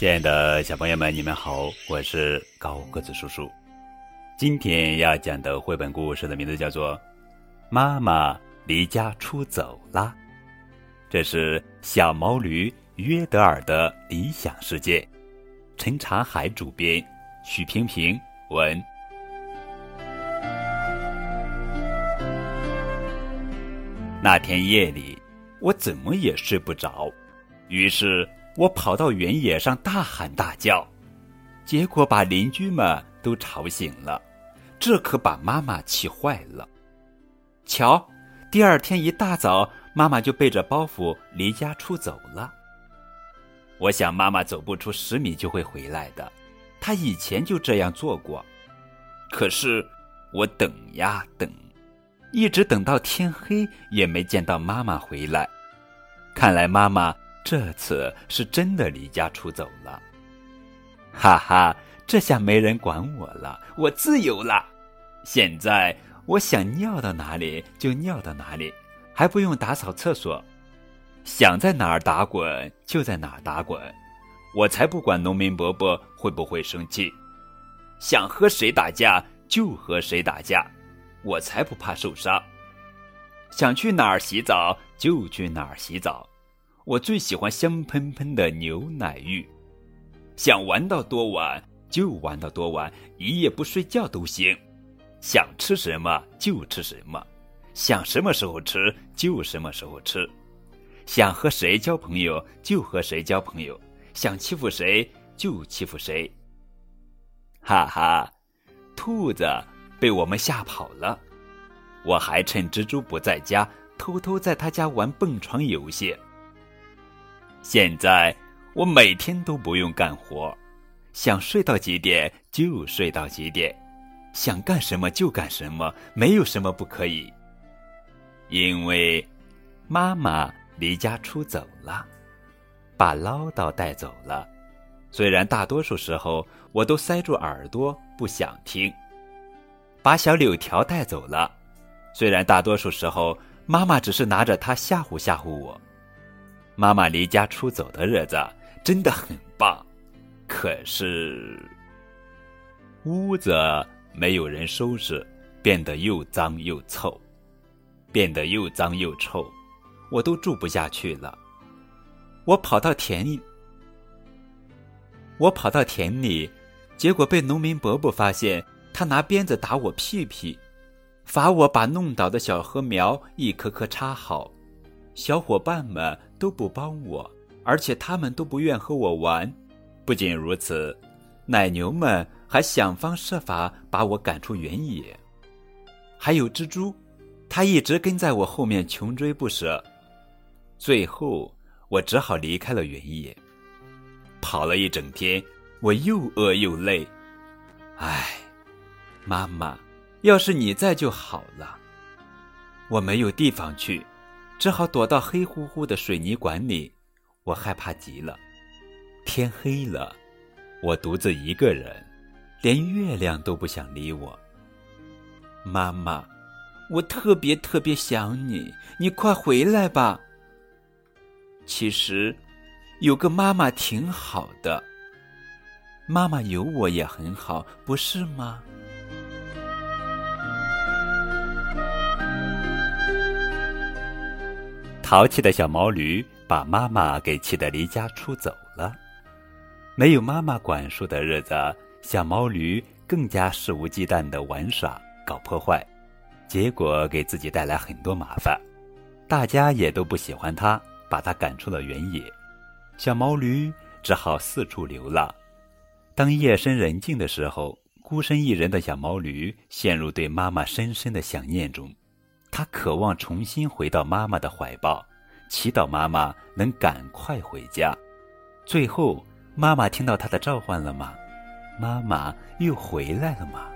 亲爱的小朋友们，你们好，我是高个子叔叔。今天要讲的绘本故事的名字叫做《妈妈离家出走啦》，这是小毛驴约德尔的理想世界。陈长海主编，许平平文。那天夜里，我怎么也睡不着，于是。我跑到原野上大喊大叫，结果把邻居们都吵醒了，这可把妈妈气坏了。瞧，第二天一大早，妈妈就背着包袱离家出走了。我想妈妈走不出十米就会回来的，她以前就这样做过。可是我等呀等，一直等到天黑也没见到妈妈回来，看来妈妈。这次是真的离家出走了，哈哈！这下没人管我了，我自由了。现在我想尿到哪里就尿到哪里，还不用打扫厕所，想在哪儿打滚就在哪儿打滚，我才不管农民伯伯会不会生气。想和谁打架就和谁打架，我才不怕受伤。想去哪儿洗澡就去哪儿洗澡。我最喜欢香喷喷的牛奶浴，想玩到多晚就玩到多晚，一夜不睡觉都行。想吃什么就吃什么，想什么时候吃就什么时候吃。想和谁交朋友就和谁交朋友，想欺负谁就欺负谁。哈哈，兔子被我们吓跑了，我还趁蜘蛛不在家，偷偷在他家玩蹦床游戏。现在我每天都不用干活，想睡到几点就睡到几点，想干什么就干什么，没有什么不可以。因为妈妈离家出走了，把唠叨带走了。虽然大多数时候我都塞住耳朵不想听，把小柳条带走了。虽然大多数时候妈妈只是拿着它吓唬吓唬我。妈妈离家出走的日子真的很棒，可是屋子没有人收拾，变得又脏又臭，变得又脏又臭，我都住不下去了。我跑到田里，我跑到田里，结果被农民伯伯发现，他拿鞭子打我屁屁，罚我把弄倒的小禾苗一棵棵插好。小伙伴们都不帮我，而且他们都不愿和我玩。不仅如此，奶牛们还想方设法把我赶出原野。还有蜘蛛，它一直跟在我后面穷追不舍。最后，我只好离开了原野。跑了一整天，我又饿又累。唉，妈妈，要是你在就好了。我没有地方去。只好躲到黑乎乎的水泥管里，我害怕极了。天黑了，我独自一个人，连月亮都不想理我。妈妈，我特别特别想你，你快回来吧。其实，有个妈妈挺好的，妈妈有我也很好，不是吗？淘气的小毛驴把妈妈给气得离家出走了。没有妈妈管束的日子，小毛驴更加肆无忌惮的玩耍、搞破坏，结果给自己带来很多麻烦。大家也都不喜欢它，把它赶出了原野。小毛驴只好四处流浪。当夜深人静的时候，孤身一人的小毛驴陷入对妈妈深深的想念中。他渴望重新回到妈妈的怀抱，祈祷妈妈能赶快回家。最后，妈妈听到他的召唤了吗？妈妈又回来了吗？